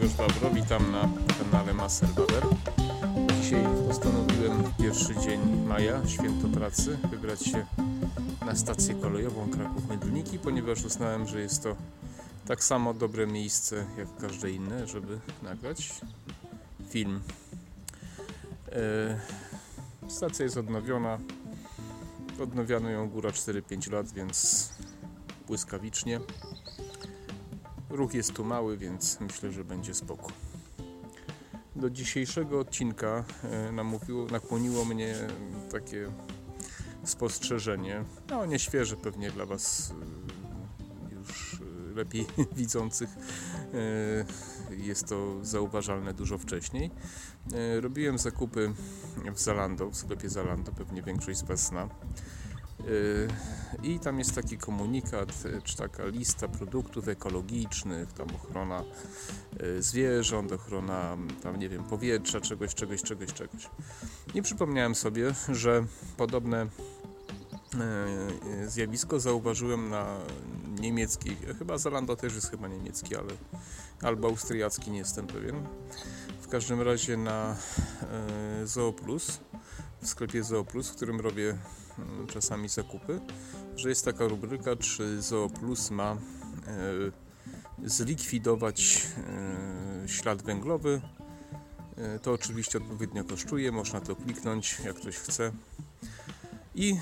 Grzegorz Babro, witam na kanale Maser Baber. Dzisiaj postanowiłem pierwszy dzień maja, święto pracy, wybrać się na stację kolejową Kraków-Mydlniki, ponieważ uznałem, że jest to tak samo dobre miejsce jak każde inne, żeby nagrać film. E, stacja jest odnowiona. Odnowiano ją góra 4-5 lat, więc błyskawicznie. Ruch jest tu mały, więc myślę, że będzie spoko. Do dzisiejszego odcinka e, namówiło, nakłoniło mnie takie spostrzeżenie, no nieświeże pewnie dla Was e, już e, lepiej widzących jest to zauważalne dużo wcześniej. Robiłem zakupy w Zalando, w sklepie Zalando, pewnie większość z Was zna. Yy, I tam jest taki komunikat, yy, czy taka lista produktów ekologicznych, tam ochrona yy, zwierząt, ochrona tam nie wiem, powietrza, czegoś, czegoś, czegoś, czegoś. I przypomniałem sobie, że podobne zjawisko zauważyłem na niemieckiej, chyba Zalando też jest chyba niemiecki, ale albo austriacki, nie jestem pewien. W każdym razie na Zooplus, w sklepie Zooplus, w którym robię Mm, czasami zakupy, że jest taka rubryka, czy Zooplus ma e, zlikwidować e, ślad węglowy. E, to oczywiście odpowiednio kosztuje, można to kliknąć jak ktoś chce. I,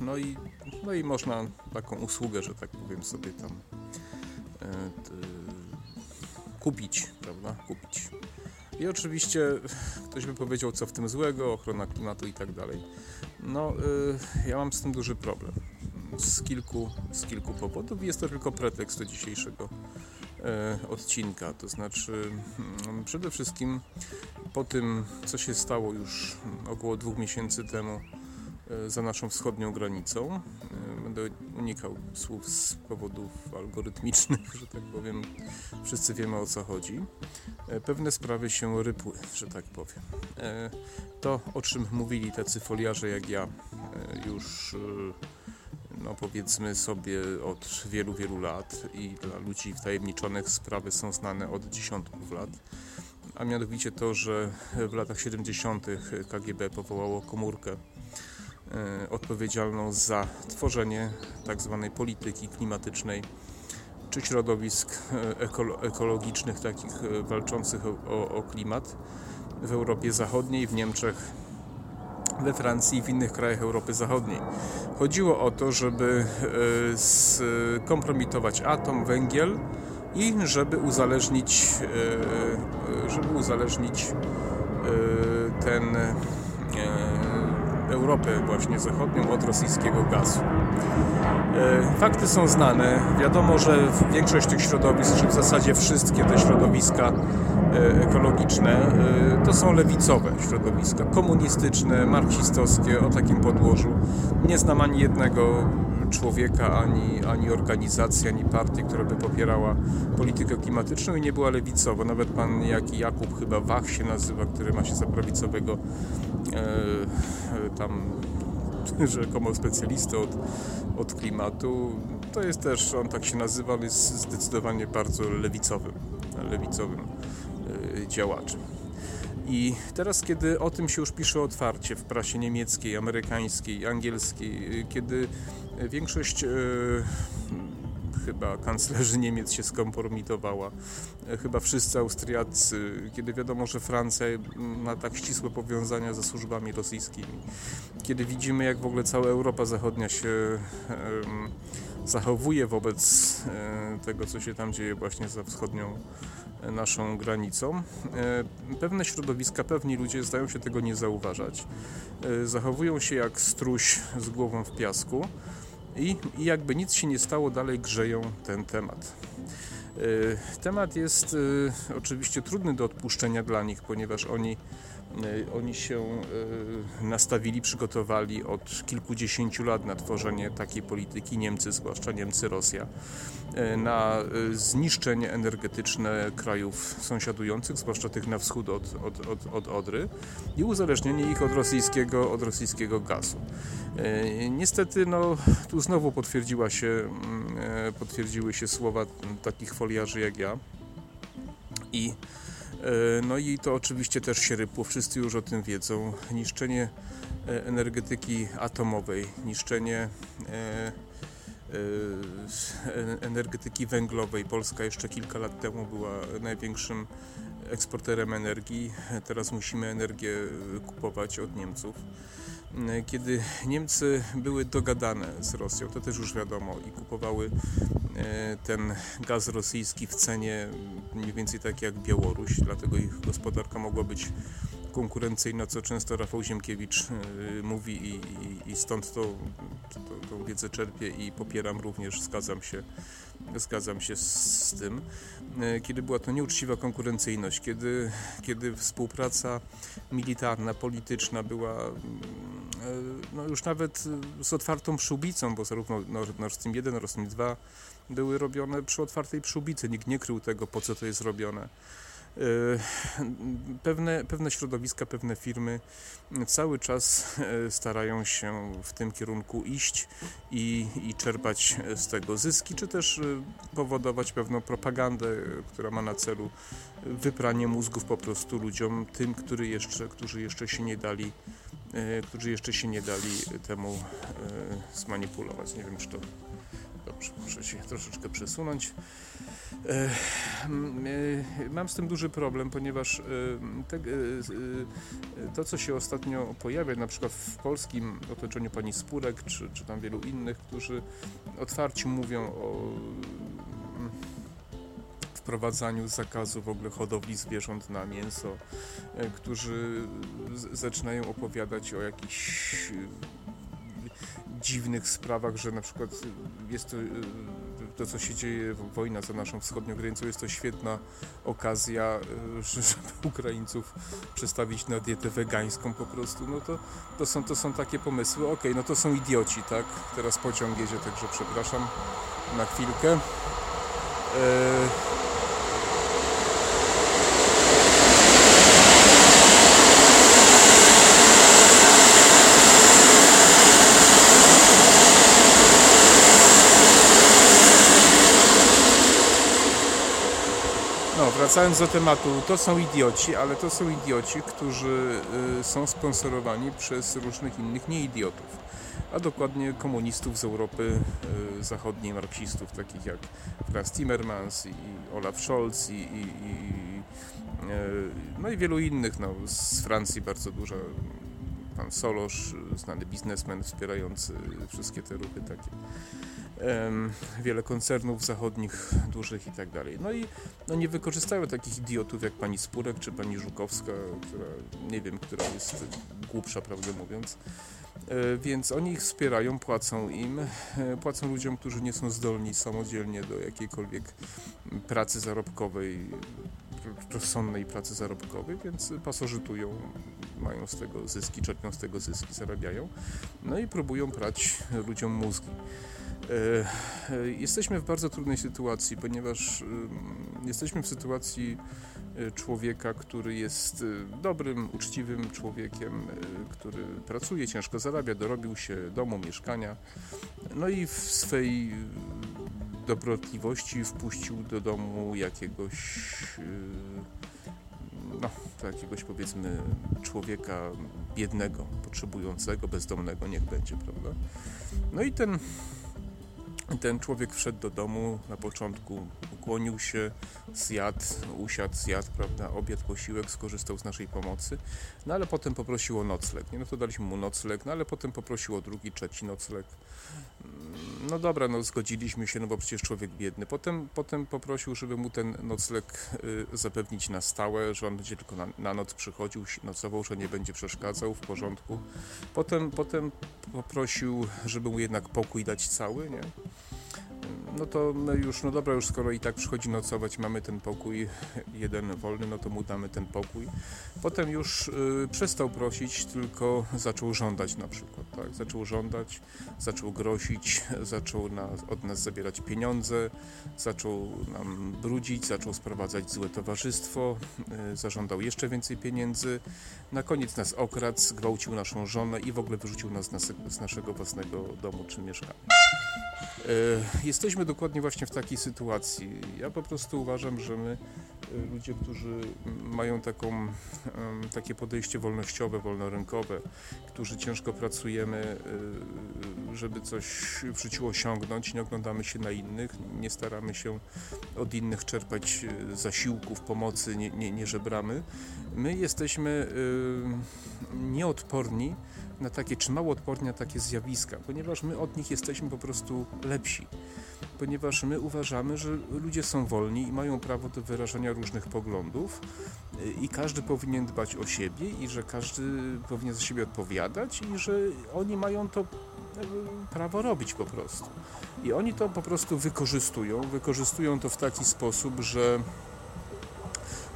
no, i, no i można taką usługę, że tak powiem sobie tam kupić, prawda? Kupić. I oczywiście ktoś by powiedział, co w tym złego, ochrona klimatu i tak dalej. No, y, ja mam z tym duży problem. Z kilku, z kilku powodów jest to tylko pretekst do dzisiejszego y, odcinka. To znaczy, y, przede wszystkim po tym, co się stało już około dwóch miesięcy temu za naszą wschodnią granicą. E, będę unikał słów z powodów algorytmicznych, że tak powiem. Wszyscy wiemy o co chodzi. E, pewne sprawy się rypły, że tak powiem. To, o czym mówili tacy foliarze jak ja, już no powiedzmy sobie od wielu, wielu lat i dla ludzi wtajemniczonych sprawy są znane od dziesiątków lat a mianowicie to, że w latach 70. KGB powołało komórkę E, odpowiedzialną za tworzenie tzw. Tak polityki klimatycznej czy środowisk e, ekologicznych, takich e, walczących o, o klimat w Europie Zachodniej, w Niemczech, we Francji i w innych krajach Europy Zachodniej. Chodziło o to, żeby skompromitować atom, węgiel i żeby uzależnić, żeby uzależnić ten Europę właśnie zachodnią od rosyjskiego gazu. E, fakty są znane. Wiadomo, że większość tych środowisk, czy w zasadzie wszystkie te środowiska e, ekologiczne, e, to są lewicowe środowiska, komunistyczne, marksistowskie, o takim podłożu. Nie znam ani jednego człowieka, ani, ani organizacji, ani partii, która by popierała politykę klimatyczną i nie była lewicowa. Nawet pan jaki Jakub chyba Wach się nazywa, który ma się za prawicowego e, tam rzekomo specjalistę od, od klimatu. To jest też, on tak się nazywa, jest zdecydowanie bardzo lewicowym, lewicowym e, działaczem. I teraz, kiedy o tym się już pisze otwarcie w prasie niemieckiej, amerykańskiej, angielskiej, kiedy większość e, chyba kanclerzy Niemiec się skompromitowała, chyba wszyscy Austriacy, kiedy wiadomo, że Francja ma tak ścisłe powiązania ze służbami rosyjskimi, kiedy widzimy, jak w ogóle cała Europa Zachodnia się zachowuje wobec tego, co się tam dzieje właśnie za wschodnią naszą granicą. E, pewne środowiska, pewni ludzie zdają się tego nie zauważać. E, zachowują się jak struś z głową w piasku i, i jakby nic się nie stało, dalej grzeją ten temat. E, temat jest oczywiście trudny do odpuszczenia dla nich, ponieważ oni oni się e, nastawili, przygotowali od kilkudziesięciu lat na tworzenie takiej polityki, Niemcy, zwłaszcza Niemcy, Rosja, e, na zniszczenie energetyczne krajów sąsiadujących, zwłaszcza tych na wschód od, od, od, od Odry i uzależnienie ich od rosyjskiego, od rosyjskiego gazu. Niestety, no, tu znowu potwierdziła się, potwierdziły się słowa takich foliarzy jak ja, I no i to oczywiście też się rypło, wszyscy już o tym wiedzą. Niszczenie energetyki atomowej, niszczenie energetyki węglowej. Polska jeszcze kilka lat temu była największym eksporterem energii. Teraz musimy energię kupować od Niemców. Kiedy Niemcy były dogadane z Rosją, to też już wiadomo, i kupowały e, ten gaz rosyjski w cenie mniej więcej tak jak Białoruś, dlatego ich gospodarka mogła być konkurencyjna, co często Rafał Ziemkiewicz e, mówi i, i, i stąd to, to, tą wiedzę czerpię i popieram również, zgadzam się Zgadzam się z, tym. E, kiedy była to nieuczciwa konkurencyjność, kiedy, kiedy współpraca militarna, polityczna była mm, e, no już nawet z otwartą przyłbicą, bo zarówno Nord Stream 1, Nord Stream 2 były robione przy otwartej przyłbicy. Nikt nie krył tego, po co to jest robione. E, pewne, pewne środowiska, pewne firmy cały czas e, starają się w tym kierunku iść i, i czerpać z tego zyski, czy też e, powodować pewną propagandę, która ma na celu wypranie mózgów po prostu ludziom, tym, który jeszcze, którzy jeszcze się nie dali którzy jeszcze się nie dali temu zmanipulować. Nie wiem, czy to muszę się troszeczkę przesunąć. E, mam z tym duży problem, ponieważ e, te, e, to, co się ostatnio pojawia, na przykład w polskim otoczeniu pani Spurek, czy, czy tam wielu innych, którzy otwarcie mówią o mm, wprowadzaniu zakazu w ogóle hodowli zwierząt na mięso, którzy zaczynają opowiadać o jakichś dziwnych sprawach, że na przykład jest to to, co się dzieje, wojna za naszą wschodnią granicą, jest to świetna okazja, e, żeby Ukraińców przestawić na dietę wegańską po prostu. No to, to, są, to są takie pomysły. Okej, okay, no to są idioci, tak? Teraz pociąg jedzie, także przepraszam na chwilkę. Eee... wracając do tematu, to są idioci, ale to są idioci, którzy y, są sponsorowani przez różnych innych nieidiotów, a dokładnie komunistów z Europy y, Zachodniej, marksistów, takich jak Franz Timmermans i Olaf Scholz i, i, i y, no i wielu innych, no, z Francji bardzo dużo pan Solosz, znany biznesmen wspierający wszystkie te ruchy takie wiele koncernów zachodnich, dużych i tak dalej. No i no nie wykorzystają takich idiotów jak pani Spurek czy pani Żukowska, która nie wiem, która jest głupsza, prawdę mówiąc. E, więc oni ich wspierają, płacą im, e, płacą ludziom, którzy nie są zdolni samodzielnie do jakiejkolwiek pracy zarobkowej, rozsądnej pracy zarobkowej, więc pasożytują, mają z tego zyski, czerpią z tego zyski, zarabiają, no i próbują prać ludziom mózgi. E, e, jesteśmy w bardzo trudnej sytuacji, ponieważ jesteśmy w sytuacji e, człowieka, który jest dobrym, uczciwym człowiekiem, który pracuje, ciężko zarabia, dorobił się domu, mieszkania, no i w swej dobrotliwości wpuścił do domu jakiegoś no, jakiegoś powiedzmy człowieka biednego, potrzebującego, bezdomnego, niech będzie, prawda? No i ten ten człowiek wszedł do domu, na początku ukłonił się, zjadł, usiadł, zjadł, prawda, obiad, posiłek, skorzystał z naszej pomocy, no ale potem poprosił o nocleg, nie? no to daliśmy mu nocleg, no ale potem poprosił o drugi, trzeci nocleg, mm, no dobra, no zgodziliśmy się, no bo przecież człowiek biedny, potem, potem poprosił, żeby mu ten nocleg y, zapewnić na stałe, że on będzie tylko na, na noc przychodził, nocował, że nie będzie przeszkadzał, w porządku, potem, potem poprosił, żeby mu jednak pokój dać cały, nie? No to my już, no dobra, już skoro i tak przychodzi nocować, mamy ten pokój jeden wolny, no to mu damy ten pokój. Potem już y, przestał prosić, tylko zaczął żądać na przykład, tak, zaczął żądać, zaczął grosić, zaczął od nas zabierać pieniądze, zaczął nam brudzić, zaczął sprowadzać złe towarzystwo, y, zażądał jeszcze więcej pieniędzy, na koniec nas okradł, zgwałcił naszą żonę i w ogóle wyrzucił nas z naszego własnego domu czy mieszkania. E, jesteśmy dokładnie właśnie w takiej sytuacji. Ja po prostu uważam, że my y, ludzie, którzy mają taką, takie podejście wolnościowe, wolnorynkowe, którzy ciężko pracujemy, y, żeby coś w życiu osiągnąć, nie oglądamy się na innych, nie staramy się od innych czerpać zasiłków, pomocy, nie, nie, nie żebramy. My jesteśmy nieodporni na takie, czy mało odporni na takie zjawiska, ponieważ my od nich jesteśmy po prostu lepsi ponieważ my uważamy, że ludzie są wolni i mają prawo do wyrażania różnych poglądów y, i każdy powinien dbać o siebie i że każdy powinien za siebie odpowiadać i że oni mają to y, prawo robić po prostu. I oni to po prostu wykorzystują, wykorzystują to w taki sposób, że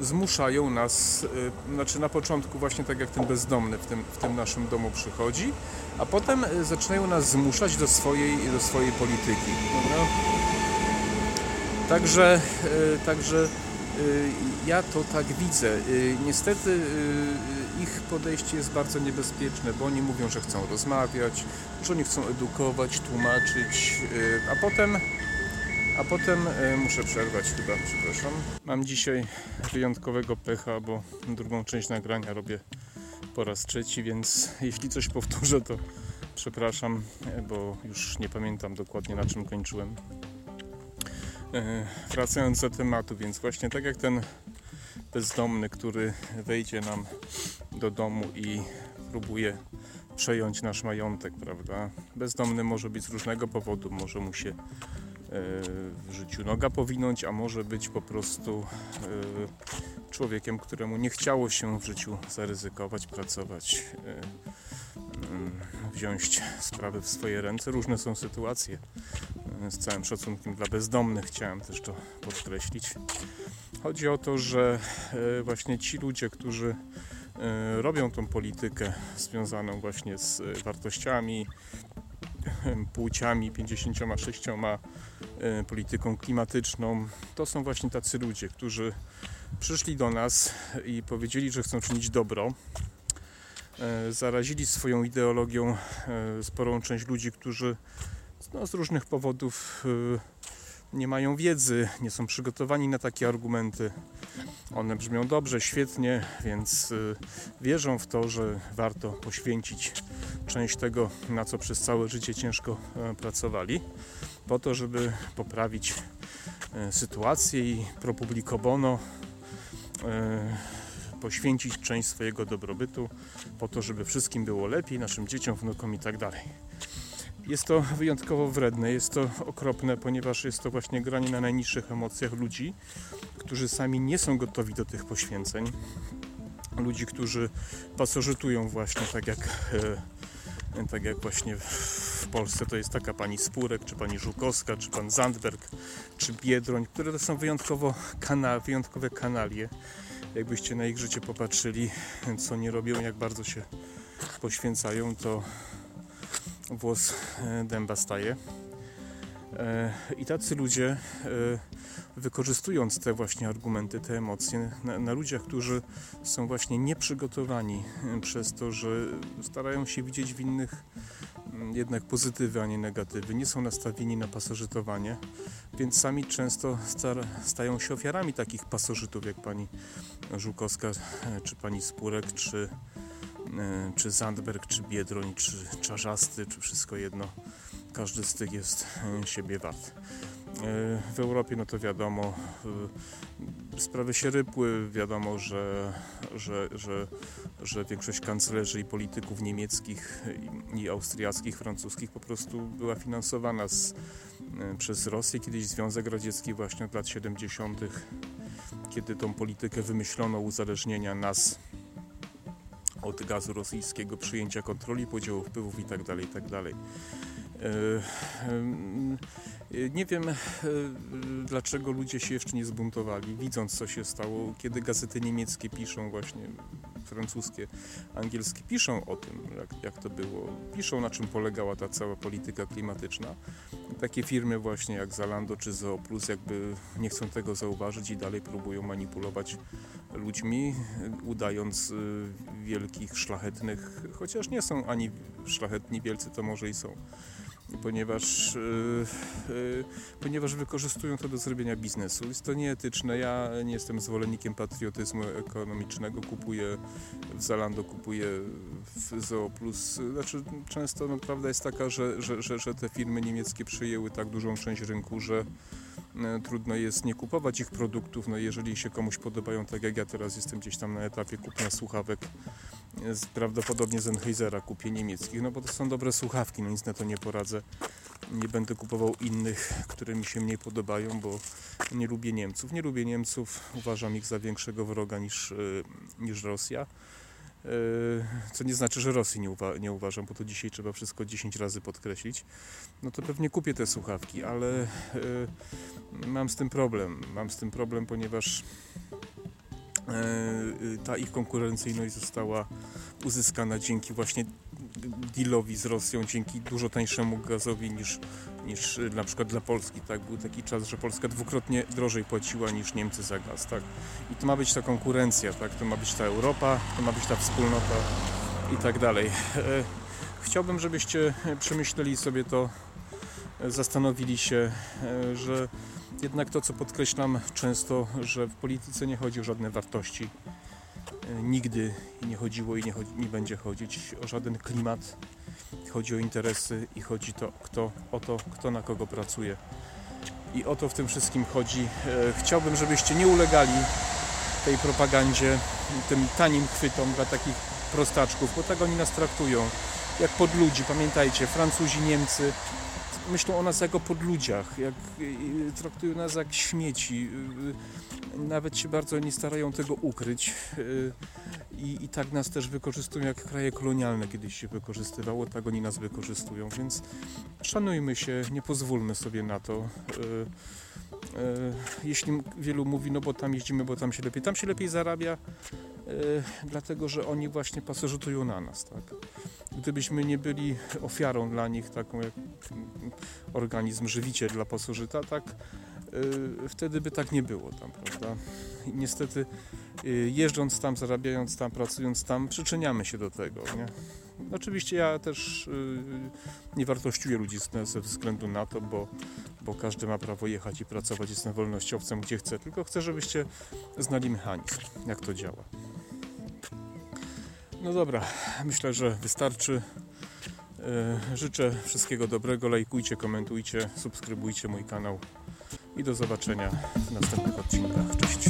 zmuszają nas, y, znaczy na początku właśnie tak jak ten bezdomny w tym, w tym naszym domu przychodzi, a potem y, zaczynają nas zmuszać do swojej, do swojej polityki. Także, y, także ja to tak widzę. Niestety ich podejście jest bardzo niebezpieczne, bo oni mówią, że chcą rozmawiać, że oni chcą edukować, tłumaczyć, a potem a potem e, muszę przerwać chyba, przepraszam. Mam dzisiaj wyjątkowego pecha, bo drugą część nagrania robię po raz trzeci, więc jeśli coś powtórzę, to przepraszam, e, bo już nie pamiętam dokładnie na czym kończyłem. E, wracając do tematu, więc właśnie tak jak ten bezdomny, który wejdzie nam do domu i próbuje przejąć nasz majątek, prawda? Bezdomny może być z różnego powodu, może mu się w życiu noga powinąć, a może być po prostu e, człowiekiem, któremu nie chciało się w życiu zaryzykować, pracować, e, mm, wziąć sprawy w swoje ręce. Różne są sytuacje. E, z całym szacunkiem dla bezdomnych chciałem też to podkreślić. Chodzi o to, że właśnie ci ludzie, którzy robią tą politykę związaną właśnie z wartościami, płciami, 56 e, polityką klimatyczną. To są właśnie tacy ludzie, którzy przyszli do nas i powiedzieli, że chcą czynić dobro. E, zarazili swoją ideologią e, sporą część ludzi, którzy no, z różnych powodów nie mają wiedzy, nie są przygotowani na takie argumenty. One brzmią dobrze, świetnie, więc wierzą w to, że warto poświęcić część tego, na co przez całe życie ciężko e, pracowali, po to, żeby poprawić e, sytuację i pro publico bono e, poświęcić część swojego dobrobytu po to, żeby wszystkim było lepiej, naszym dzieciom, wnukom i tak dalej. Jest to wyjątkowo wredne, jest to okropne, ponieważ jest to właśnie granie na najniższych emocjach ludzi, którzy sami nie są gotowi do tych poświęceń. Ludzi, którzy pasożytują właśnie tak jak, tak jak właśnie w Polsce to jest taka pani Spurek, czy pani Żukowska, czy pan Zandberg, czy Biedroń, które to są wyjątkowo kana, wyjątkowe kanalie. Jakbyście na ich życie popatrzyli, co nie robią, jak bardzo się poświęcają, to włos e, dęba staje. E, I tacy ludzie, e, wykorzystując te właśnie argumenty, te emocje, na, ludziach, którzy są właśnie nieprzygotowani przez to, że starają się widzieć w innych mm, jednak pozytywy, a nie negatywy, nie są nastawieni na pasożytowanie, więc sami często stają się ofiarami takich pasożytów jak pani Żukowska, czy pani Spurek, czy E, czy Zandberg, czy Biedroń, czy Czarzasty, czy wszystko jedno. Każdy z tych jest e, siebie wart. E, w Europie, no to wiadomo, sprawy się rypły. Wiadomo, że, że, że, że większość kanclerzy i polityków niemieckich i austriackich, francuskich po prostu była finansowana z, przez Rosję. Kiedyś Związek Radziecki właśnie od lat 70., kiedy tą politykę wymyślono uzależnienia nas od gazu rosyjskiego, przyjęcia kontroli, podziału wpływów itd. Tak itd. E, e, nie wiem, e, dlaczego ludzie się jeszcze nie zbuntowali, widząc co się stało, kiedy gazety niemieckie piszą właśnie, francuskie, angielskie piszą o tym, jak, jak to było, piszą na czym polegała ta cała polityka klimatyczna. Takie firmy właśnie jak Zalando czy Zooplus jakby nie chcą tego zauważyć i dalej próbują manipulować ludźmi, udając wielkich, szlachetnych, chociaż nie są ani szlachetni wielcy, to może i są ponieważ, yy, yy, ponieważ wykorzystują to do zrobienia biznesu. Jest to nieetyczne. Ja nie jestem zwolennikiem patriotyzmu ekonomicznego. Kupuję w Zalando, kupuję w Zooplus. Znaczy, często no, prawda jest taka, że, że, że, że te firmy niemieckie przejęły tak dużą część rynku, że E, trudno jest nie kupować ich produktów, no jeżeli się komuś podobają, tak jak ja teraz jestem gdzieś tam na etapie kupna słuchawek, z, prawdopodobnie Sennheisera kupię niemieckich, no bo to są dobre słuchawki, no nic na to nie poradzę. Nie będę kupował innych, które mi się mniej podobają, bo nie lubię Niemców. Nie lubię Niemców, uważam ich za większego wroga niż, e, niż Rosja. E, co nie znaczy, że Rosji nie, uwa nie, uważam, bo to dzisiaj trzeba wszystko 10 razy podkreślić, no to pewnie kupię te słuchawki, ale e, mam z tym problem. Mam z tym problem, ponieważ ta ich konkurencyjność została uzyskana dzięki właśnie dealowi z Rosją, dzięki dużo tańszemu gazowi niż niż y, na przykład dla Polski, tak? Był taki czas, że Polska dwukrotnie drożej płaciła niż Niemcy za gaz, tak? I to ma być ta konkurencja, tak? To ma być ta Europa, to ma być ta wspólnota i tak dalej. E, chciałbym, żebyście przemyśleli sobie to, e, zastanowili się, e, że jednak to, co podkreślam często, że w polityce nie chodzi o żadne wartości. Nigdy nie chodziło i nie, chodzi, nie będzie chodzić o żaden klimat, chodzi o interesy i chodzi to, kto, o to, kto na kogo pracuje. I o to w tym wszystkim chodzi. E, chciałbym, żebyście nie ulegali tej propagandzie, tym tanim chwytom dla takich prostaczków, bo tak oni nas traktują. Jak pod ludzi, pamiętajcie, Francuzi, Niemcy myślą o nas jako podludziach, jak traktują nas jak śmieci. Y, y, nawet się bardzo nie starają tego ukryć. Y, I, I tak nas też wykorzystują jak kraje kolonialne kiedyś się wykorzystywało, tak oni nas wykorzystują, więc szanujmy się, nie pozwólmy sobie na to. Jeśli wielu mówi, no bo tam jeździmy, bo tam się lepiej, tam się lepiej zarabia, dlatego że oni właśnie pasożytują na nas, tak? Gdybyśmy nie byli ofiarą dla nich, taką jak organizm żywicie dla pasożyta, tak yy, wtedy by tak nie było tam, prawda? I niestety yy, jeżdżąc tam, zarabiając tam, pracując tam, przyczyniamy się do tego, nie? Oczywiście ja też yy, nie wartościuję ludzi ze względu na to, bo, bo każdy ma prawo jechać i pracować, jestem wolnościowcem gdzie chce, tylko chcę, żebyście znali mechanizm, jak to działa. No dobra, myślę, że wystarczy. E, życzę wszystkiego dobrego. Lajkujcie, komentujcie, subskrybujcie mój kanał i do zobaczenia w następnych odcinkach. Cześć.